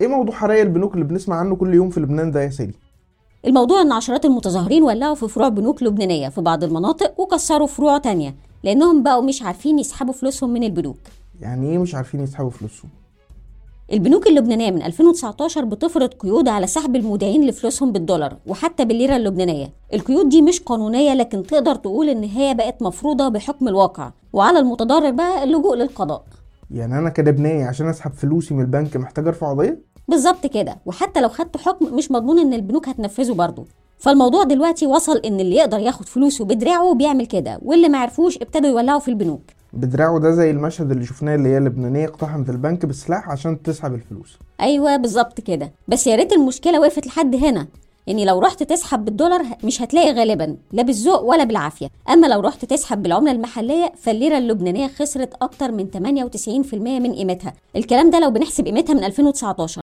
إيه موضوع حرايق البنوك اللي بنسمع عنه كل يوم في لبنان ده يا سيدي؟ الموضوع إن عشرات المتظاهرين ولعوا في فروع بنوك لبنانية في بعض المناطق وكسروا فروع تانية لأنهم بقوا مش عارفين يسحبوا فلوسهم من البنوك. يعني إيه مش عارفين يسحبوا فلوسهم؟ البنوك اللبنانية من 2019 بتفرض قيود على سحب المودعين لفلوسهم بالدولار وحتى بالليرة اللبنانية. القيود دي مش قانونية لكن تقدر تقول إن هي بقت مفروضة بحكم الواقع. وعلى المتضرر بقى اللجوء للقضاء. يعني أنا كلبناني عشان أسحب فلوسي من البنك محتاج أرفع قضية؟ بالظبط كده. وحتى لو خدت حكم مش مضمون إن البنوك هتنفذه برضه. فالموضوع دلوقتي وصل إن اللي يقدر ياخد فلوسه بدراعه بيعمل كده. واللي ما عرفوش ابتدوا يولعوا في البنوك. بدراعه ده زي المشهد اللي شفناه اللي هي لبنانيه اقتحمت البنك بالسلاح عشان تسحب الفلوس. أيوه بالظبط كده. بس يا ريت المشكلة وقفت لحد هنا. يعني لو رحت تسحب بالدولار مش هتلاقي غالبا لا بالذوق ولا بالعافية. أما لو رحت تسحب بالعملة المحلية فالليرة اللبنانية خسرت أكتر من 98% من قيمتها. الكلام ده لو بنحسب قيمتها من 2019